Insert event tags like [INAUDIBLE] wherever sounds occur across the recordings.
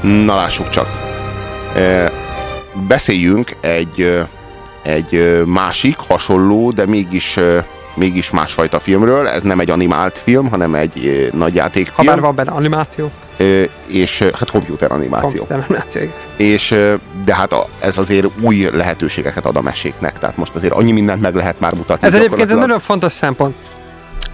Na lássuk csak. Beszéljünk egy, egy másik, hasonló, de mégis mégis másfajta filmről. Ez nem egy animált film, hanem egy nagy játékfilm. Ha már van benne animáció. És hát komputer animáció. Komputer animáció, És, de hát ez azért új lehetőségeket ad a meséknek. Tehát most azért annyi mindent meg lehet már mutatni. Ez egyébként egy nagyon fontos szempont.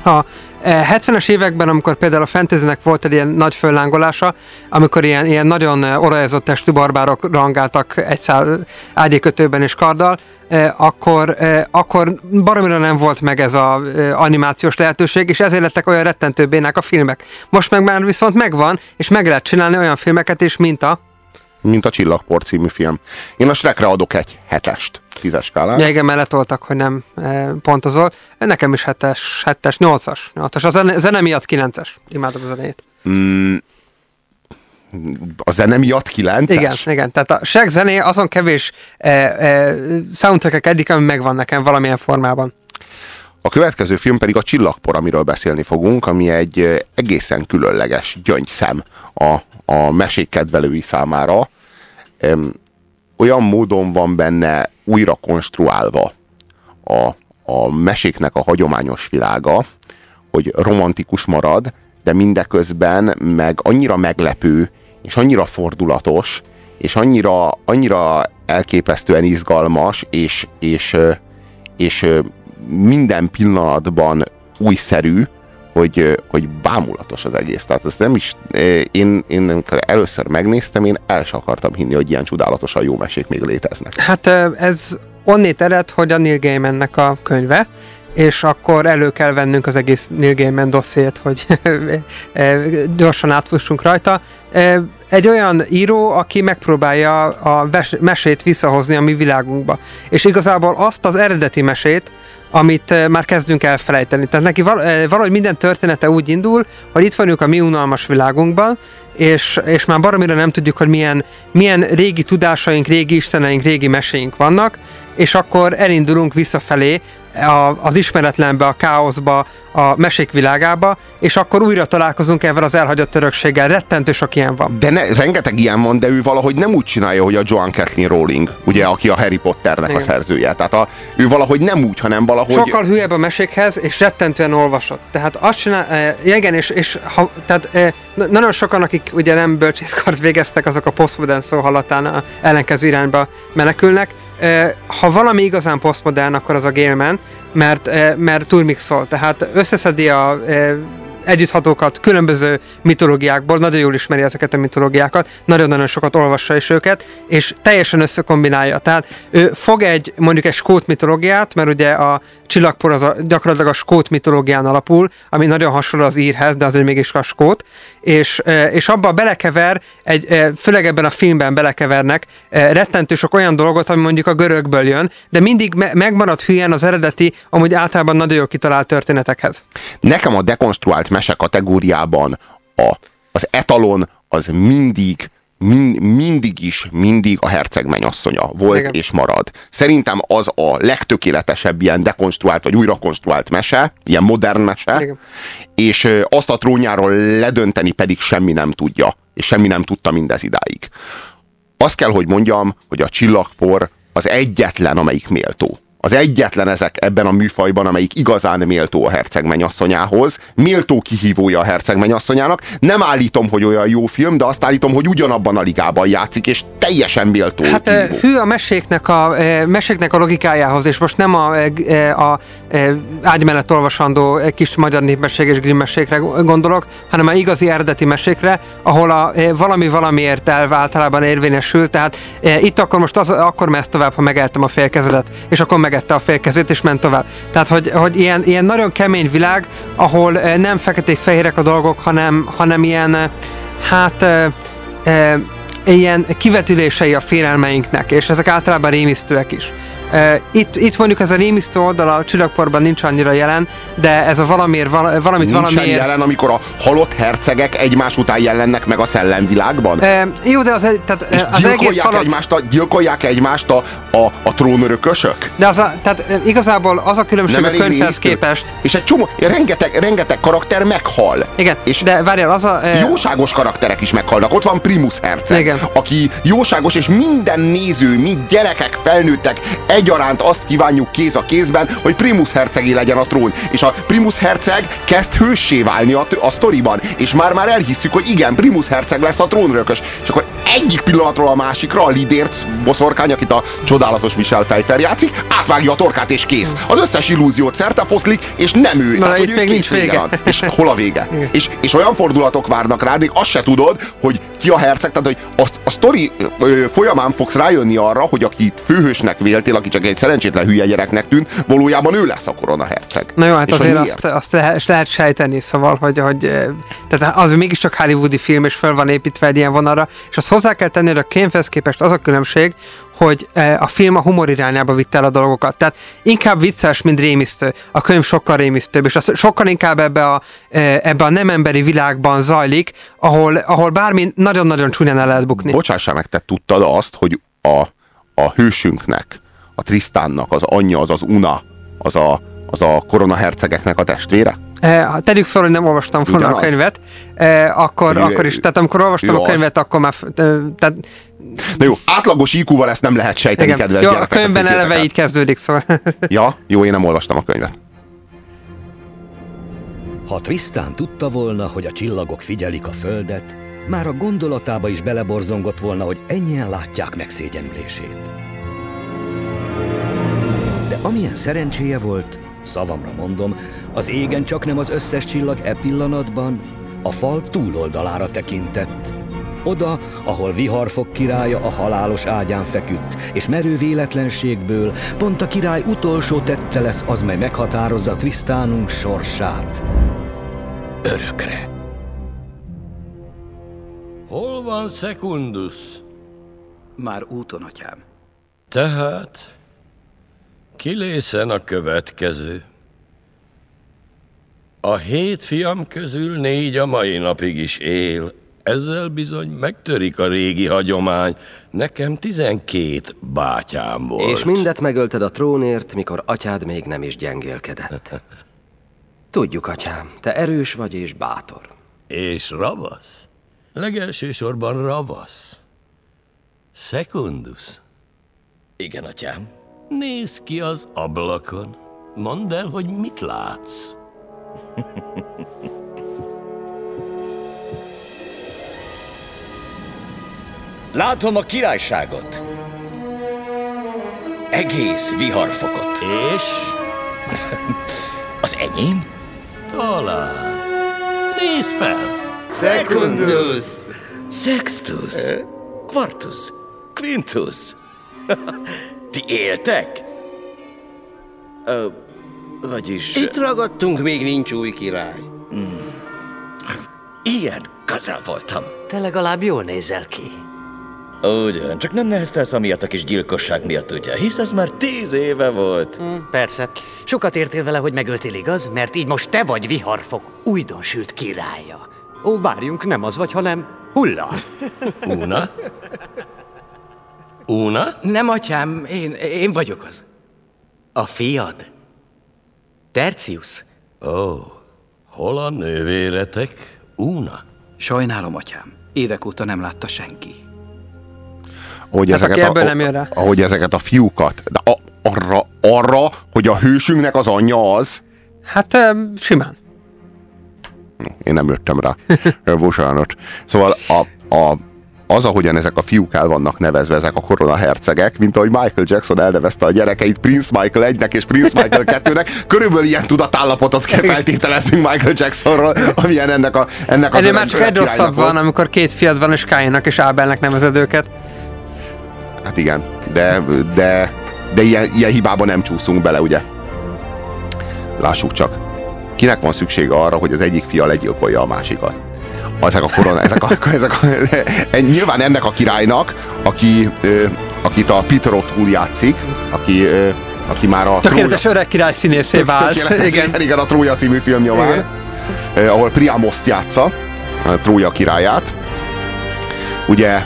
Ha 70-es években, amikor például a fantasynek volt egy ilyen nagy föllángolása, amikor ilyen, ilyen nagyon olajozott testű barbárok rangáltak egy szál ágyékötőben és karddal, akkor, akkor baromira nem volt meg ez az animációs lehetőség, és ezért lettek olyan rettentőbbének a filmek. Most meg már viszont megvan, és meg lehet csinálni olyan filmeket is, mint a mint a Csillagpor című film. Én a Shrekre adok egy hetest, tízes skálán. Ja, igen, mellett voltak, hogy nem e, pontozol. Nekem is hetes, hetes, nyolcas. nyolcas. A zene, zene miatt kilences. Imádom a zenét. Mm, a zene miatt kilences? Igen, igen. Tehát a Shrek zené azon kevés e, e, soundtrackek eddig, ami megvan nekem valamilyen formában. A következő film pedig a Csillagpor, amiről beszélni fogunk, ami egy egészen különleges gyöngyszem a, a mesék kedvelői számára. Olyan módon van benne újra konstruálva a, a meséknek a hagyományos világa, hogy romantikus marad, de mindeközben meg annyira meglepő, és annyira fordulatos, és annyira, annyira elképesztően izgalmas, és, és, és minden pillanatban újszerű, hogy, hogy bámulatos az egész. Tehát ez nem is, én, én amikor először megnéztem, én el sem akartam hinni, hogy ilyen csodálatosan jó mesék még léteznek. Hát ez onnét ered, hogy a Neil Gaimannek a könyve, és akkor elő kell vennünk az egész Neil Gaiman dossziét, hogy [LAUGHS] gyorsan átfussunk rajta. Egy olyan író, aki megpróbálja a mesét visszahozni a mi világunkba. És igazából azt az eredeti mesét, amit már kezdünk elfelejteni. Tehát neki valahogy minden története úgy indul, hogy itt vagyunk a mi unalmas világunkban, és, és már baromira nem tudjuk, hogy milyen, milyen régi tudásaink, régi isteneink, régi meséink vannak, és akkor elindulunk visszafelé a, az ismeretlenbe, a káoszba, a mesék világába, és akkor újra találkozunk ezzel az elhagyott örökséggel. Rettentő sok ilyen van. De ne, rengeteg ilyen van, de ő valahogy nem úgy csinálja, hogy a Joan Kathleen Rowling, ugye, aki a Harry Potternek Igen. a szerzője. Tehát a, ő valahogy nem úgy, hanem valahogy... Sokkal hülyebb a mesékhez, és rettentően olvasott. Tehát azt csinál, e, igen, és, és ha, tehát e, nagyon sokan, akik ugye nem bölcsészkart végeztek, azok a postmodern szó hallatán a ellenkező irányba menekülnek, ha valami igazán posztmodern, akkor az a Gale mert, mert turmixol, tehát összeszedi a együtthatókat különböző mitológiákból, nagyon jól ismeri ezeket a mitológiákat, nagyon-nagyon sokat olvassa is őket, és teljesen összekombinálja. Tehát ő fog egy, mondjuk egy skót mitológiát, mert ugye a csillagpor az a, gyakorlatilag a skót mitológián alapul, ami nagyon hasonló az írhez, de azért mégis a skót, és, és abba belekever, egy, főleg ebben a filmben belekevernek rettentő sok olyan dolgot, ami mondjuk a görögből jön, de mindig me- megmarad hülyen az eredeti, amúgy általában nagyon jól kitalált történetekhez. Nekem a dekonstruált mese kategóriában a, az etalon az mindig mind, mindig is, mindig a herceg mennyasszonya volt Igen. és marad. Szerintem az a legtökéletesebb ilyen dekonstruált vagy újrakonstruált mese, ilyen modern mese, Igen. és azt a trónjáról ledönteni pedig semmi nem tudja, és semmi nem tudta mindez idáig. Azt kell, hogy mondjam, hogy a csillagpor az egyetlen, amelyik méltó az egyetlen ezek ebben a műfajban, amelyik igazán méltó a herceg mennyasszonyához, méltó kihívója a herceg mennyasszonyának. Nem állítom, hogy olyan jó film, de azt állítom, hogy ugyanabban a ligában játszik, és teljesen méltó Hát kihívó. hű a meséknek a, meséknek a logikájához, és most nem a, a, a ágy mellett olvasandó kis magyar népmesség és grimmességre gondolok, hanem a igazi eredeti mesékre, ahol a valami valamiért elv általában érvényesül, tehát itt akkor most az, akkor mesz tovább, ha megeltem a félkezedet, és akkor meg megette a félkezét, és ment tovább. Tehát, hogy, hogy ilyen, ilyen nagyon kemény világ, ahol eh, nem feketék-fehérek a dolgok, hanem, hanem ilyen, eh, hát, e, e, ilyen kivetülései a félelmeinknek, és ezek általában rémisztőek is. Itt, itt mondjuk ez a rémisztő oldal a csillagporban nincs annyira jelen, de ez a valamiért, val, valamit Nincsen valamiért... jelen, amikor a halott hercegek egymás után jelennek meg a szellemvilágban? Uh, jó, de az, tehát, És az egész halott... egymást a, gyilkolják egymást a, a, a trónörökösök? De az a, tehát igazából az a különbség a könyvhez képest. És egy csomó, rengeteg, rengeteg karakter meghal. Igen, és de várjál, az a... Uh, jóságos karakterek is meghalnak. Ott van Primus herceg, Igen. aki jóságos, és minden néző, mind gyerekek, felnőttek egyaránt azt kívánjuk kéz a kézben, hogy Primus hercegé legyen a trón. És a Primus herceg kezd hőssé válni a, a sztoriban, és már-már elhisszük, hogy igen, Primus herceg lesz a trónörökös. És akkor egyik pillanatról a másikra a lidérc boszorkány, akit a csodálatos Michel Pfeiffer játszik, átvágja a torkát és kész. Az összes illúziót szertefoszlik, és nem ő. Na, itt ő még nincs vége. van. És hol a vége? És, és olyan fordulatok várnak rád, még azt se tudod, hogy ki a herceg, tehát hogy a, a sztori ö, folyamán fogsz rájönni arra, hogy akit főhősnek véltél, aki csak egy szerencsétlen hülye gyereknek tűnt, valójában ő lesz a korona herceg. Na jó, hát És azért azt, azt lehet, lehet sejteni, szóval, hogy, hogy eh, tehát az mégiscsak hollywoodi film, és föl van építve egy ilyen vonalra, és azt hozzá kell tenni, hogy a könyvhez képest az a különbség, hogy eh, a film a humor irányába vitte el a dolgokat. Tehát inkább vicces, mint rémisztő. A könyv sokkal rémisztőbb, és az sokkal inkább ebbe a, eh, ebbe a nem emberi világban zajlik, ahol, ahol bármi nagyon-nagyon csúnyán el lehet bukni. Bocsássál meg, te tudtad azt, hogy a, a hősünknek, a Trisztánnak az anyja, az az Una, az a, az a korona hercegeknek a testvére? Eh, ha tegyük fel, hogy nem olvastam volna a Ugyanaz. könyvet, eh, akkor, Ő- akkor is, tehát amikor olvastam a az. könyvet, akkor már, eh, tehát Na jó, átlagos IQ-val ezt nem lehet sejteni, igen, kedves jó, a gyerekek. ezt könyvben eleve el. így kezdődik, szóval. [LAUGHS] Ja, jó, én nem olvastam a könyvet. Ha Trisztán tudta volna, hogy a csillagok figyelik a földet, már a gondolatába is beleborzongott volna, hogy ennyien látják megszégyenülését. Amilyen szerencséje volt, szavamra mondom, az égen csak nem az összes csillag e pillanatban, a fal túloldalára tekintett. Oda, ahol viharfok királya a halálos ágyán feküdt, és merő véletlenségből pont a király utolsó tette lesz az, mely meghatározza Trisztánunk sorsát. Örökre. Hol van Secundus? Már úton, atyám. Tehát kilészen a következő. A hét fiam közül négy a mai napig is él. Ezzel bizony megtörik a régi hagyomány. Nekem tizenkét bátyám volt. És mindet megölted a trónért, mikor atyád még nem is gyengélkedett. [LAUGHS] Tudjuk, atyám, te erős vagy és bátor. És ravasz. Legelső sorban ravasz. Secundus. Igen, atyám. Nézd ki az ablakon. Mondd el, hogy mit látsz. [LAUGHS] Látom a királyságot. Egész viharfokot. És [LAUGHS] Az enyém? talán. Nézd fel! Secundus! Sextus! Quartus! Quintus! [LAUGHS] Ti éltek? Ö, vagyis... Itt ragadtunk, még nincs új király. Ilyen közel voltam. Te legalább jól nézel ki. Ugyan, csak nem neheztelsz amiatt a kis gyilkosság miatt, ugye? Hisz ez már tíz éve volt. Persze. Sokat értél vele, hogy megöltél, igaz? Mert így most te vagy viharfok újdonsült királya. Ó, várjunk, nem az vagy, hanem hulla. Una? [LAUGHS] Una? Nem, atyám, én, én vagyok az. A fiad. Tercius. Ó, hol a nővéretek? Una? Sajnálom, atyám. Évek óta nem látta senki. Ahogy, Hát, ezeket a, nem ahogy ezeket a fiúkat, de a, arra, arra, hogy a hősünknek az anyja az, Hát simán. én nem jöttem rá. [LAUGHS] Bocsánat. Szóval a, a, az, ahogyan ezek a fiúk el vannak nevezve, ezek a korona hercegek, mint ahogy Michael Jackson elnevezte a gyerekeit Prince Michael 1-nek és Prince Michael 2-nek, körülbelül ilyen tudatállapotot kell feltételeznünk Michael Jacksonról, amilyen ennek a ennek az Ezért már csak egy rosszabb van, amikor két fiad van, és Káinnak és Ábelnek nevezed őket. Hát igen, de, de, de ilyen, ilyen hibába nem csúszunk bele, ugye? Lássuk csak. Kinek van szüksége arra, hogy az egyik fia legyilkolja a másikat? Ezek a korona, ezek a, [LAUGHS] ezek a, nyilván ennek a királynak, aki, akit a Peter O'Toole játszik, aki, aki már a Tökéletes öreg király színészé vált. Igen. Igen. igen, a Trója című film nyomán, eh, ahol Priamoszt játsza, a Trója királyát. Ugye eh,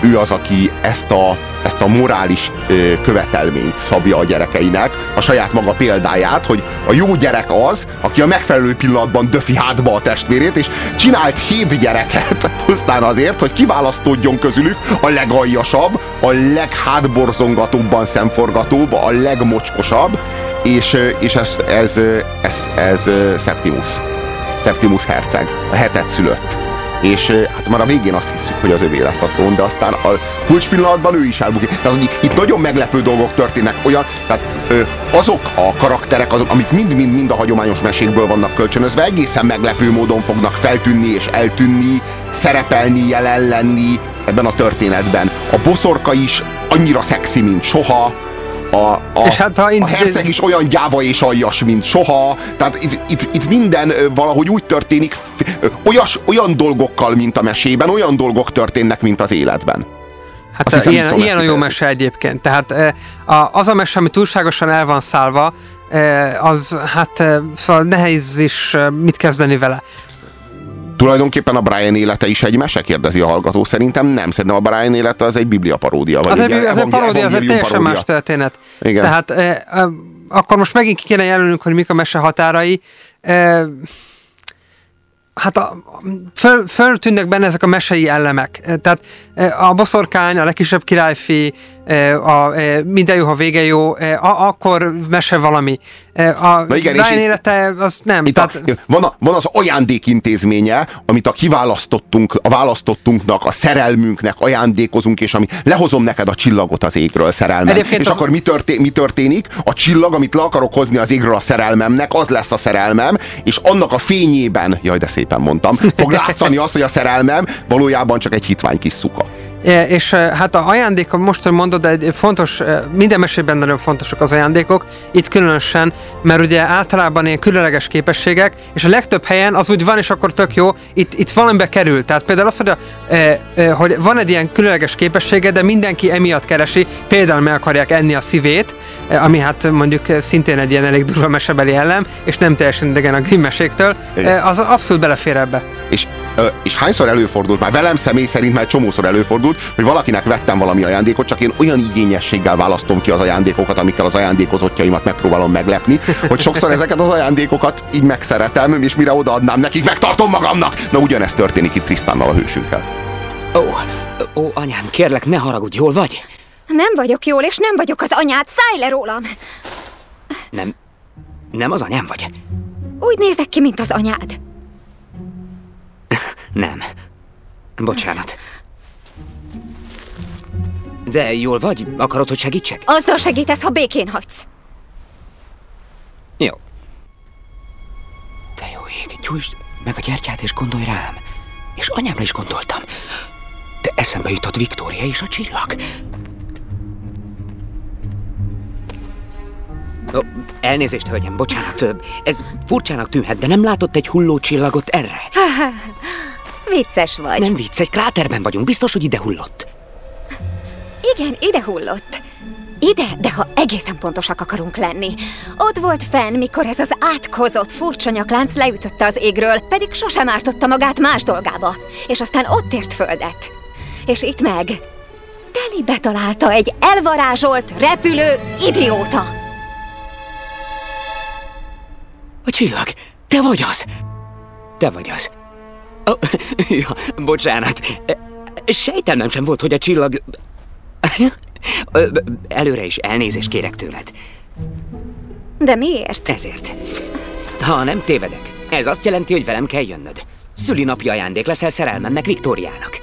ő az, aki ezt a, ezt a morális eh, követelményt szabja a gyerekeinek, a saját maga példáját, hogy a jó gyerek az, aki a megfelelő pillanatban döfi hátba a testvérét, és csinált hét gyereket [LAUGHS] pusztán azért, hogy kiválasztódjon közülük a legaljasabb, a leghátborzongatóbban szemforgatóbb, a legmocskosabb, és, és ez, ez, ez, ez, ez Septimus. Septimus herceg, a hetet szülött. És hát már a végén azt hiszük, hogy az övé lesz a trón, de aztán a kulcs pillanatban ő is elbukik. Tehát hogy itt nagyon meglepő dolgok történnek, olyan, tehát azok a karakterek, azok, amik mind-mind-mind a hagyományos mesékből vannak kölcsönözve, egészen meglepő módon fognak feltűnni és eltűnni, szerepelni, jelen lenni ebben a történetben. A boszorka is annyira szexi, mint soha, a, a, És hát, ha a ind- herceg is olyan gyáva és aljas, mint soha. Tehát itt, itt, itt minden valahogy úgy történik, olyas, olyan dolgokkal, mint a mesében, olyan dolgok történnek, mint az életben. Hát Azt hiszem, ilyen, tudom ilyen a jó mese egyébként. Tehát eh, a, az a mese, ami túlságosan el van szálva, az hát szóval nehéz is mit kezdeni vele. Tulajdonképpen a Brian élete is egy mese, kérdezi a hallgató. Szerintem nem, szerintem a Brian élete az egy biblia paródia. Vagy Az egy, egy az egy paródia, az egy teljesen paródia. más történet. Igen. Tehát eh, eh, akkor most megint ki kéne jelölnünk, hogy mik a mese határai. Eh, hát a, föl, föltűnnek benne ezek a mesei elemek. Eh, Tehát eh, a boszorkány, a legkisebb királyfi, a minden jó, ha vége jó, a, akkor mese valami. A Na igen, itt- élete, az nem. Itt Tehát, a, van, a, van az ajándék intézménye, amit a kiválasztottunk, a választottunknak, a szerelmünknek ajándékozunk, és ami lehozom neked a csillagot az égről szerelmem. Egyébként És az- akkor mi, történ, mi történik? A csillag, amit le akarok hozni az égről a szerelmemnek, az lesz a szerelmem, és annak a fényében, jaj, de szépen mondtam, fog [LAUGHS] látszani az, hogy a szerelmem valójában csak egy hitvány kis szuka. És e, hát a ajándék, most, hogy mondod, egy fontos, e, minden mesében nagyon fontosak az ajándékok, itt különösen, mert ugye általában ilyen különleges képességek, és a legtöbb helyen az úgy van, és akkor tök jó, itt, itt valamibe kerül. Tehát például az, hogy, a, e, hogy van egy ilyen különleges képessége, de mindenki emiatt keresi, például meg akarják enni a szívét, ami hát mondjuk szintén egy ilyen elég durva mesebeli ellem, és nem teljesen idegen a Grimm meséktől, az abszolút belefér ebbe. És, és hányszor előfordult, már velem személy szerint már csomószor előfordult, hogy valakinek vettem valami ajándékot, csak én olyan igényességgel választom ki az ajándékokat, amikkel az ajándékozottjaimat megpróbálom meglepni, hogy sokszor ezeket az ajándékokat így megszeretem, és mire odaadnám nekik, megtartom magamnak. Na ugyanezt történik itt Trisztánnal a hősünkkel. Ó, ó, anyám, kérlek, ne haragudj, jól vagy? Nem vagyok jól, és nem vagyok az anyád, szállj le rólam! Nem, nem az anyám vagy? Úgy nézek ki, mint az anyád. Nem. Bocsánat. De jól vagy? Akarod, hogy segítsek? Azzal segítesz, ha békén hagysz. Jó. Te jó ég, gyújtsd meg a gyertyát és gondolj rám. És anyámra is gondoltam. De eszembe jutott Viktória és a csillag. Ó, elnézést, hölgyem, bocsánat. Ez furcsának tűnhet, de nem látott egy hulló csillagot erre? [LAUGHS] Vicces vagy. Nem vicc, egy kráterben vagyunk, biztos, hogy ide hullott. Igen, ide hullott. Ide, de ha egészen pontosak akarunk lenni. Ott volt fenn, mikor ez az átkozott furcsa nyaklánc leütötte az égről, pedig sosem ártotta magát más dolgába. És aztán ott ért földet. És itt meg telibe találta egy elvarázsolt, repülő idióta. A csillag, te vagy az! Te vagy az. Oh, [LAUGHS] ja, bocsánat. Sejtelmem sem volt, hogy a csillag... Előre is elnézést kérek tőled. De miért? Ezért. Ha nem tévedek, ez azt jelenti, hogy velem kell jönnöd. Szülinapi ajándék leszel szerelmemnek Viktóriának.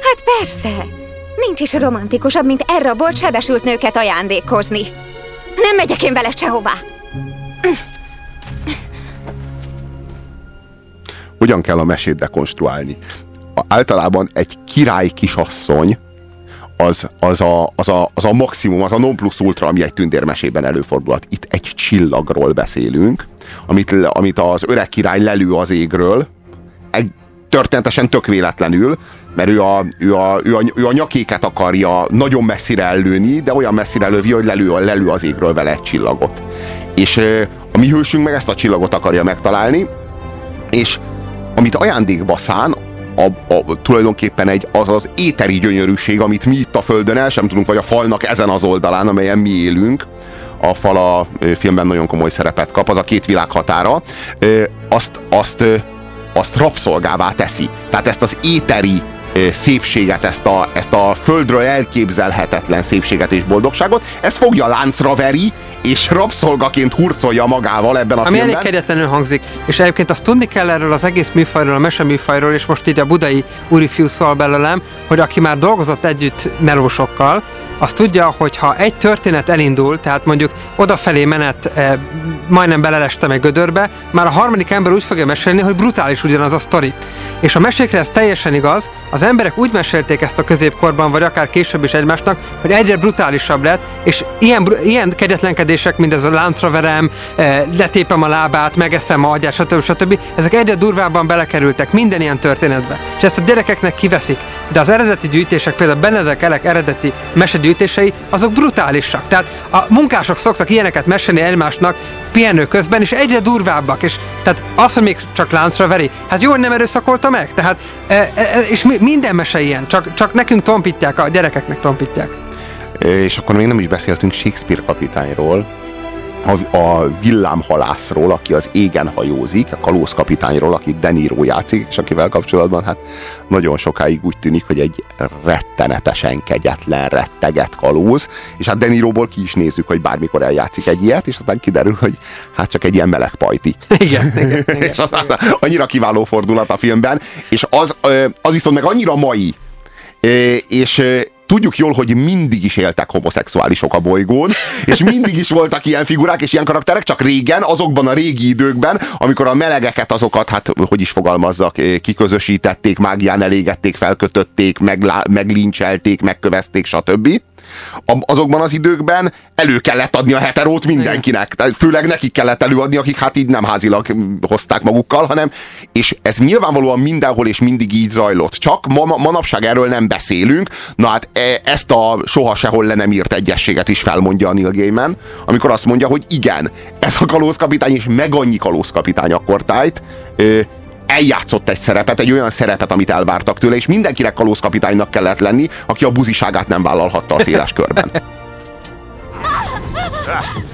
Hát persze. Nincs is romantikusabb, mint elrabolt, sebesült nőket ajándékozni. Nem megyek én vele sehová. Hogyan kell a mesét dekonstruálni? A, általában egy király kisasszony az, az, a, az, a, az a maximum, az a non plus ultra, ami egy tündérmesében előfordulhat. Itt egy csillagról beszélünk, amit, amit az öreg király lelő az égről, egy, történetesen tök véletlenül, mert ő a, ő, a, ő, a, ő a nyakéket akarja nagyon messzire ellőni, de olyan messzire lövi, hogy lelő, lelő az égről vele egy csillagot. És a mi hősünk meg ezt a csillagot akarja megtalálni, és amit ajándékba szán, a, a, tulajdonképpen egy, az az éteri gyönyörűség, amit mi itt a Földön el sem tudunk, vagy a falnak ezen az oldalán, amelyen mi élünk, a fal a filmben nagyon komoly szerepet kap, az a két világ határa, azt, azt, azt rabszolgává teszi. Tehát ezt az éteri szépséget, ezt a, ezt a földről elképzelhetetlen szépséget és boldogságot, ez fogja láncra veri, és rabszolgaként hurcolja magával ebben a Ami filmben. elég kegyetlenül hangzik, és egyébként azt tudni kell erről az egész műfajról, a meseműfajról, és most így a budai úri fiú szól belőlem, hogy aki már dolgozott együtt melósokkal, az tudja, hogy ha egy történet elindul, tehát mondjuk odafelé menet e, majdnem belelestem egy gödörbe, már a harmadik ember úgy fogja mesélni, hogy brutális ugyanaz a sztori. És a mesékre ez teljesen igaz, az emberek úgy mesélték ezt a középkorban, vagy akár később is egymásnak, hogy egyre brutálisabb lett, és ilyen, ilyen kegyetlenkedések, mint ez a láncra verem, e, letépem a lábát, megeszem a agyát, stb. stb. Ezek egyre durvábban belekerültek minden ilyen történetbe. És ezt a gyerekeknek kiveszik. De az eredeti gyűjtések, például Benedek Elek eredeti mesegyűjtései, azok brutálisak. Tehát a munkások szoktak ilyeneket mesélni egymásnak pihenő közben, és egyre durvábbak. És tehát az, hogy még csak láncra veri, hát jó, hogy nem erőszakolta meg. Tehát, e, e, és minden mese ilyen, csak, csak nekünk tompítják, a gyerekeknek tompítják. És akkor még nem is beszéltünk Shakespeare kapitányról, a, a villámhalászról, aki az égen hajózik, a kalózkapitányról, aki Deniro játszik, és akivel kapcsolatban hát nagyon sokáig úgy tűnik, hogy egy rettenetesen kegyetlen, retteget kalóz, és hát Deniróból ki is nézzük, hogy bármikor eljátszik egy ilyet, és aztán kiderül, hogy hát csak egy ilyen meleg pajti. [LAUGHS] Igen, igen, [LAUGHS] igen, és az, az, annyira kiváló fordulat a filmben, és az, az viszont meg annyira mai, és tudjuk jól, hogy mindig is éltek homoszexuálisok a bolygón, és mindig is voltak ilyen figurák és ilyen karakterek, csak régen, azokban a régi időkben, amikor a melegeket azokat, hát hogy is fogalmazzak, kiközösítették, mágián elégették, felkötötték, meglincselték, megkövezték, stb azokban az időkben elő kellett adni a heterót mindenkinek. Tehát főleg nekik kellett előadni, akik hát így nem házilag hozták magukkal, hanem, és ez nyilvánvalóan mindenhol és mindig így zajlott. Csak ma, manapság erről nem beszélünk. Na hát e, ezt a soha sehol le nem írt egyességet is felmondja a Neil Gaiman, amikor azt mondja, hogy igen, ez a kalózkapitány, és meg annyi kalózkapitány akkortájt, eljátszott egy szerepet, egy olyan szerepet, amit elvártak tőle, és mindenkinek kalózkapitánynak kellett lenni, aki a buziságát nem vállalhatta a széles körben. [LAUGHS]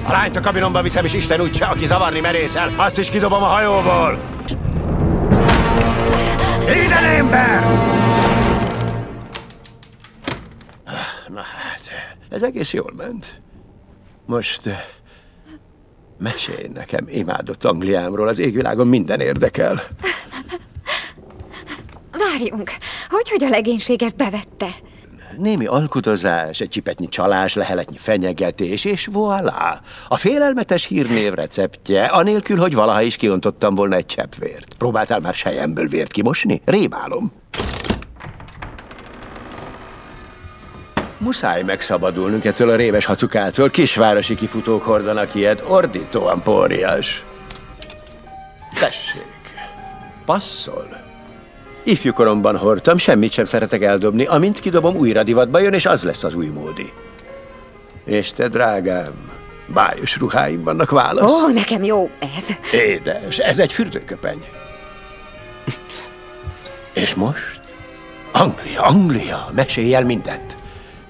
A lányt a kabinomba viszem, és Isten úgyse, aki zavarni merészel, azt is kidobom a hajóból! Ide, ember! Na hát, ez egész jól ment. Most Mesélj nekem imádott Angliámról, az égvilágon minden érdekel. Várjunk, hogy, hogy a legénység ezt bevette? Némi alkudozás, egy csipetnyi csalás, leheletnyi fenyegetés, és voilà! A félelmetes hírnév receptje, anélkül, hogy valaha is kiontottam volna egy csepp vért. Próbáltál már sejemből vért kimosni? Rémálom. Muszáj megszabadulnunk ettől a rémes hacukától. Kisvárosi kifutók hordanak ilyet, ordítóan pórias. Tessék, passzol. Ifjúkoromban hordtam, semmit sem szeretek eldobni. Amint kidobom, újra divatba jön, és az lesz az új módi. És te, drágám, bájos ruháim vannak válasz? Ó, nekem jó ez. Édes, ez egy fürdőköpeny. és most? Anglia, Anglia, mesélj el mindent.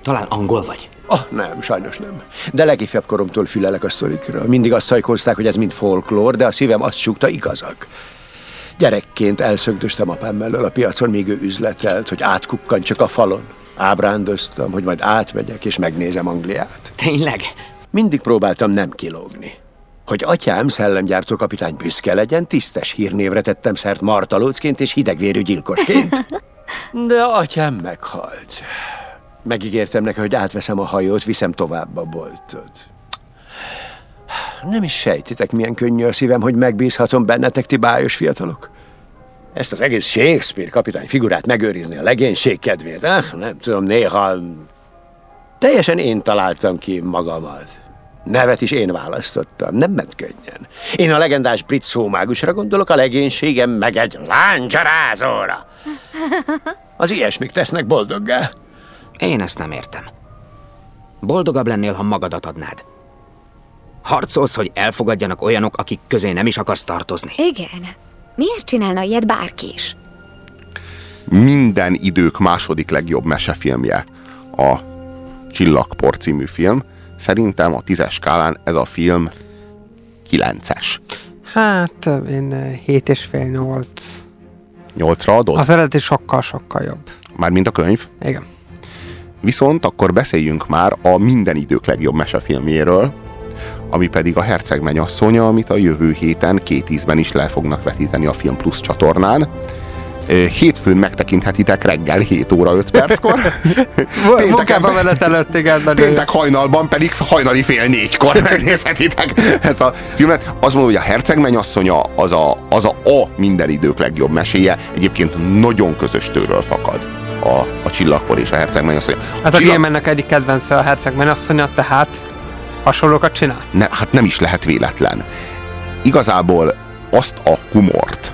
Talán angol vagy? Ah, nem, sajnos nem. De legifjabb koromtól fülelek a sztorikra. Mindig azt szajkozták, hogy ez mind folklór, de a szívem azt súgta, igazak. Gyerekként elszögdöstem apám mellől a piacon, míg ő üzletelt, hogy átkukkan csak a falon. Ábrándoztam, hogy majd átmegyek és megnézem Angliát. Tényleg? Mindig próbáltam nem kilógni. Hogy atyám szellemgyártó kapitány büszke legyen, tisztes hírnévre tettem szert martalócként és hidegvérű gyilkosként. [LAUGHS] De atyám meghalt. Megígértem neki, hogy átveszem a hajót, viszem tovább a boltot. Nem is sejtitek, milyen könnyű a szívem, hogy megbízhatom bennetek, ti bájos fiatalok. Ezt az egész Shakespeare kapitány figurát megőrizni a legénység kedvéért. Eh, nem tudom, néha... Teljesen én találtam ki magamat. Nevet is én választottam, nem ment könnyen. Én a legendás brit szómágusra gondolok, a legénységem meg egy láncserázóra. Az ilyesmik tesznek boldoggá. Én ezt nem értem. Boldogabb lennél, ha magadat adnád. Harcolsz, hogy elfogadjanak olyanok, akik közé nem is akarsz tartozni. Igen. Miért csinálna ilyet bárki is? Minden idők második legjobb mesefilmje a Csillagpor című film. Szerintem a tízes skálán ez a film kilences. Hát, én 7 és fél 8. Nyolcra adod? Az eredeti sokkal-sokkal jobb. Mármint a könyv? Igen. Viszont akkor beszéljünk már a minden idők legjobb mesefilmjéről, ami pedig a Herceg mennyasszonya, amit a jövő héten két ízben is le fognak vetíteni a Film Plus csatornán. Hétfőn megtekinthetitek reggel 7 óra 5 perckor. [LAUGHS] Munkában menet előtt, igen. Péntek hajnalban pedig hajnali fél négykor [LAUGHS] megnézhetitek ezt a filmet. Azt mondom, hogy a Herceg mennyasszonya az a, az a, a minden idők legjobb meséje. Egyébként nagyon közös tőről fakad a, a csillagkor és a herceg mennyasszonya. Hát a, a Gamernek egyik kedvence a herceg mennyasszonya, tehát hasonlókat csinál? Ne, hát nem is lehet véletlen. Igazából azt a humort,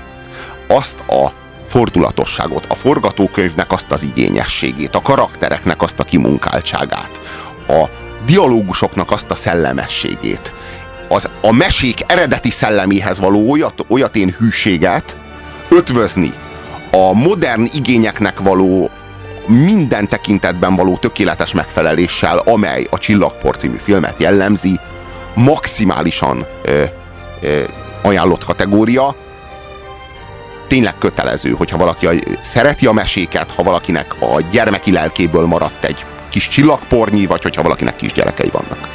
azt a fordulatosságot, a forgatókönyvnek azt az igényességét, a karaktereknek azt a kimunkáltságát, a dialógusoknak azt a szellemességét, az, a mesék eredeti szelleméhez való olyat, olyatén hűséget ötvözni a modern igényeknek való minden tekintetben való tökéletes megfeleléssel, amely a Csillagpor című filmet jellemzi, maximálisan ö, ö, ajánlott kategória, tényleg kötelező, hogyha valaki szereti a meséket, ha valakinek a gyermeki lelkéből maradt egy kis csillagpornyi, vagy hogyha valakinek kis gyerekei vannak.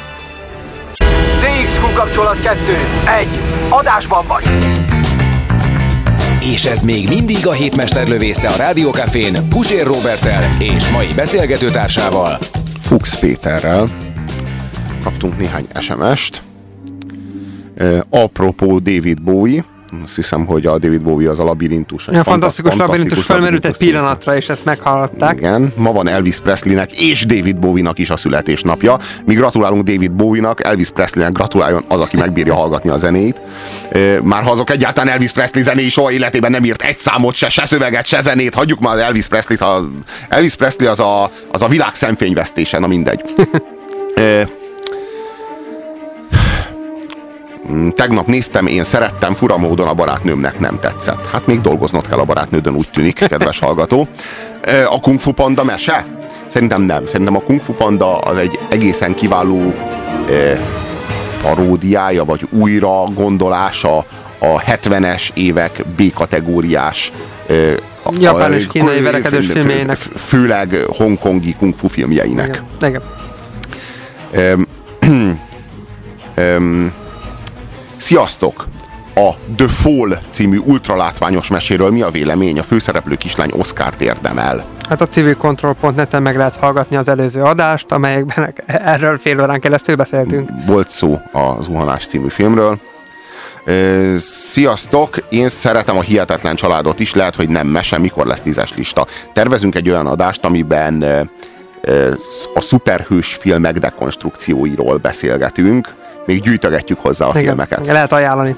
DXQ kapcsolat 2. 1. Adásban vagy! És ez még mindig a hétmester lövésze a Rádiókafén Pusér Robertel és mai beszélgetőtársával. Fuchs Péterrel kaptunk néhány SMS-t. apropó David Bowie, azt hiszem, hogy a David Bowie az a labirintus. A fantasztikus, labirintus felmerült egy pillanatra, és ezt meghallották. Igen, ma van Elvis Presleynek és David Bowie-nak is a születésnapja. Mi gratulálunk David Bowie-nak, Elvis Presleynek gratuláljon az, aki megbírja hallgatni a zenét. Már ha azok egyáltalán Elvis Presley zenéi soha életében nem írt egy számot, se, se szöveget, se zenét, hagyjuk már Elvis Presley-t. Elvis Presley az a, az a világ szemfényvesztése, na mindegy. [LAUGHS] tegnap néztem, én szerettem, fura módon a barátnőmnek nem tetszett. Hát még dolgoznod kell a barátnődön, úgy tűnik, kedves hallgató. A Kung Fu Panda mese? Szerintem nem. Szerintem a Kung Fu Panda az egy egészen kiváló eh, paródiája, vagy újra gondolása a 70-es évek B-kategóriás eh, Japán és kínai verekedős filmjeinek. Főleg hongkongi kung fu filmjeinek. Igen. Igen. Um, um, [CLEARS THROAT] Sziasztok! A The Fall című ultralátványos meséről mi a vélemény? A főszereplő kislány Oscar-t érdemel. Hát a civilcontrol.net-en meg lehet hallgatni az előző adást, amelyekben erről fél órán keresztül beszéltünk. Volt szó a Zuhanás című filmről. Sziasztok! Én szeretem a Hihetetlen Családot is, lehet, hogy nem mese, mikor lesz tízes lista. Tervezünk egy olyan adást, amiben a szuperhős filmek dekonstrukcióiról beszélgetünk, még gyűjtögetjük hozzá a Igen, filmeket. Lehet ajánlani.